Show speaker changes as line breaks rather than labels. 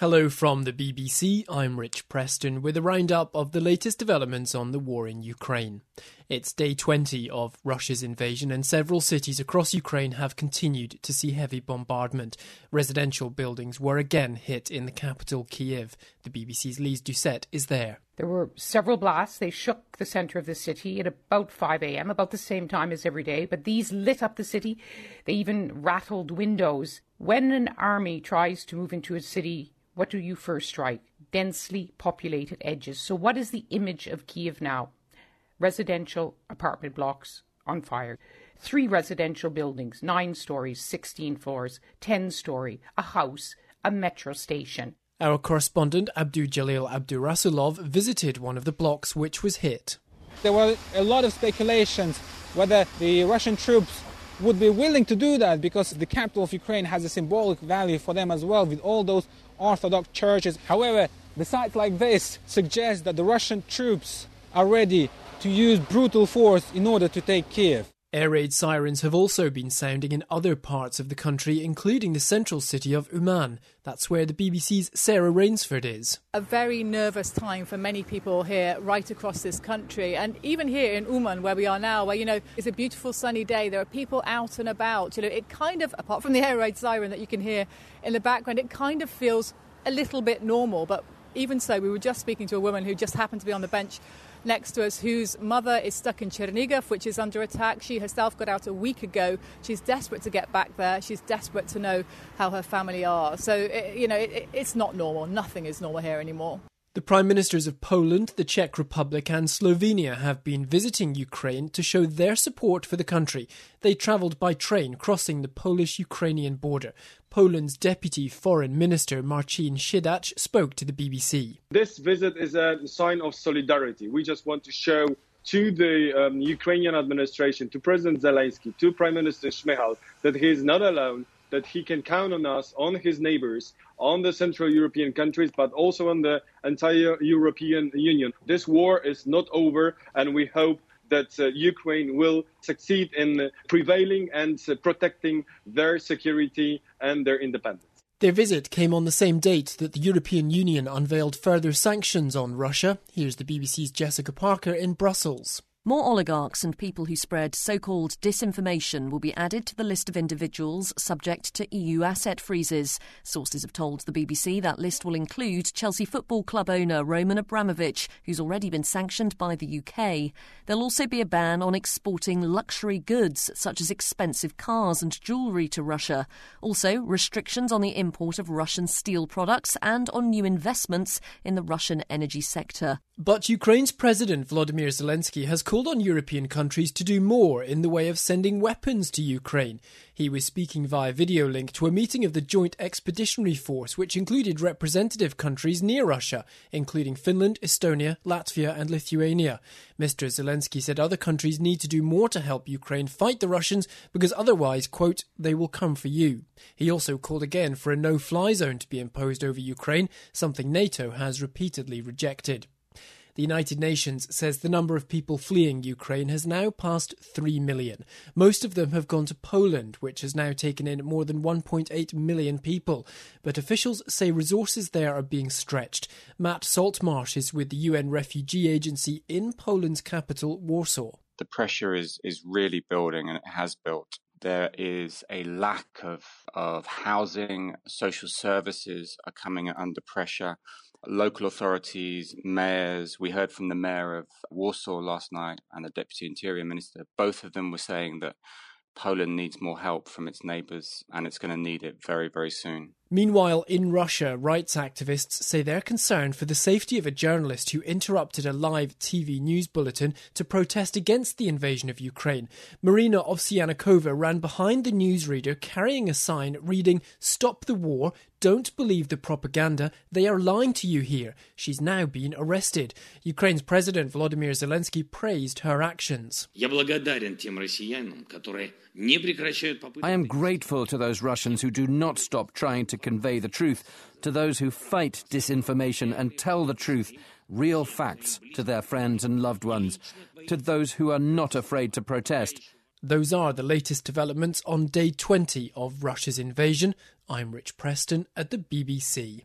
Hello from the BBC. I'm Rich Preston with a roundup of the latest developments on the war in Ukraine. It's day 20 of Russia's invasion, and several cities across Ukraine have continued to see heavy bombardment. Residential buildings were again hit in the capital, Kiev. The BBC's Lise Doucet is there.
There were several blasts. They shook the centre of the city at about 5 a.m., about the same time as every day, but these lit up the city. They even rattled windows. When an army tries to move into a city, what do you first strike? Densely populated edges. So, what is the image of Kiev now? Residential apartment blocks on fire. Three residential buildings, nine stories, 16 floors, 10 story, a house, a metro station.
Our correspondent Abdujalil Abdurasulov visited one of the blocks which was hit.
There were a lot of speculations whether the Russian troops would be willing to do that because the capital of Ukraine has a symbolic value for them as well, with all those Orthodox churches. However, the sites like this suggest that the Russian troops are ready to use brutal force in order to take Kiev.
Air raid sirens have also been sounding in other parts of the country, including the central city of Uman. That's where the BBC's Sarah Rainsford is.
A very nervous time for many people here, right across this country. And even here in Uman, where we are now, where, you know, it's a beautiful sunny day, there are people out and about. You know, it kind of, apart from the air raid siren that you can hear in the background, it kind of feels a little bit normal. But even so, we were just speaking to a woman who just happened to be on the bench next to us whose mother is stuck in Chernigov, which is under attack. She herself got out a week ago. She's desperate to get back there. She's desperate to know how her family are. So, it, you know, it, it's not normal. Nothing is normal here anymore.
The prime ministers of Poland, the Czech Republic, and Slovenia have been visiting Ukraine to show their support for the country. They travelled by train, crossing the Polish Ukrainian border. Poland's Deputy Foreign Minister Marcin Siedlec spoke to the BBC.
This visit is a sign of solidarity. We just want to show to the um, Ukrainian administration, to President Zelensky, to Prime Minister Shmyhal, that he is not alone, that he can count on us, on his neighbors, on the Central European countries, but also on the entire European Union. This war is not over, and we hope that uh, Ukraine will succeed in prevailing and uh, protecting their security and their independence.
Their visit came on the same date that the European Union unveiled further sanctions on Russia. Here's the BBC's Jessica Parker in Brussels.
More oligarchs and people who spread so called disinformation will be added to the list of individuals subject to EU asset freezes. Sources have told the BBC that list will include Chelsea Football Club owner Roman Abramovich, who's already been sanctioned by the UK. There'll also be a ban on exporting luxury goods, such as expensive cars and jewellery, to Russia. Also, restrictions on the import of Russian steel products and on new investments in the Russian energy sector.
But Ukraine's President Volodymyr Zelensky has called on European countries to do more in the way of sending weapons to Ukraine. He was speaking via video link to a meeting of the Joint Expeditionary Force, which included representative countries near Russia, including Finland, Estonia, Latvia, and Lithuania. Mr. Zelensky said other countries need to do more to help Ukraine fight the Russians because otherwise, quote, they will come for you. He also called again for a no fly zone to be imposed over Ukraine, something NATO has repeatedly rejected. The United Nations says the number of people fleeing Ukraine has now passed 3 million. Most of them have gone to Poland, which has now taken in more than 1.8 million people. But officials say resources there are being stretched. Matt Saltmarsh is with the UN Refugee Agency in Poland's capital, Warsaw.
The pressure is, is really building and it has built there is a lack of, of housing, social services are coming under pressure local authorities, mayors. We heard from the mayor of Warsaw last night and the deputy interior minister. Both of them were saying that Poland needs more help from its neighbours and it's going to need it very, very soon.
Meanwhile, in Russia, rights activists say they're concerned for the safety of a journalist who interrupted a live TV news bulletin to protest against the invasion of Ukraine. Marina Ovsyannikova ran behind the newsreader carrying a sign reading, Stop the war, don't believe the propaganda, they are lying to you here. She's now been arrested. Ukraine's President Volodymyr Zelensky praised her actions.
I am grateful to those Russians who do not stop trying to convey the truth, to those who fight disinformation and tell the truth, real facts, to their friends and loved ones, to those who are not afraid to protest.
Those are the latest developments on day 20 of Russia's invasion. I'm Rich Preston at the BBC.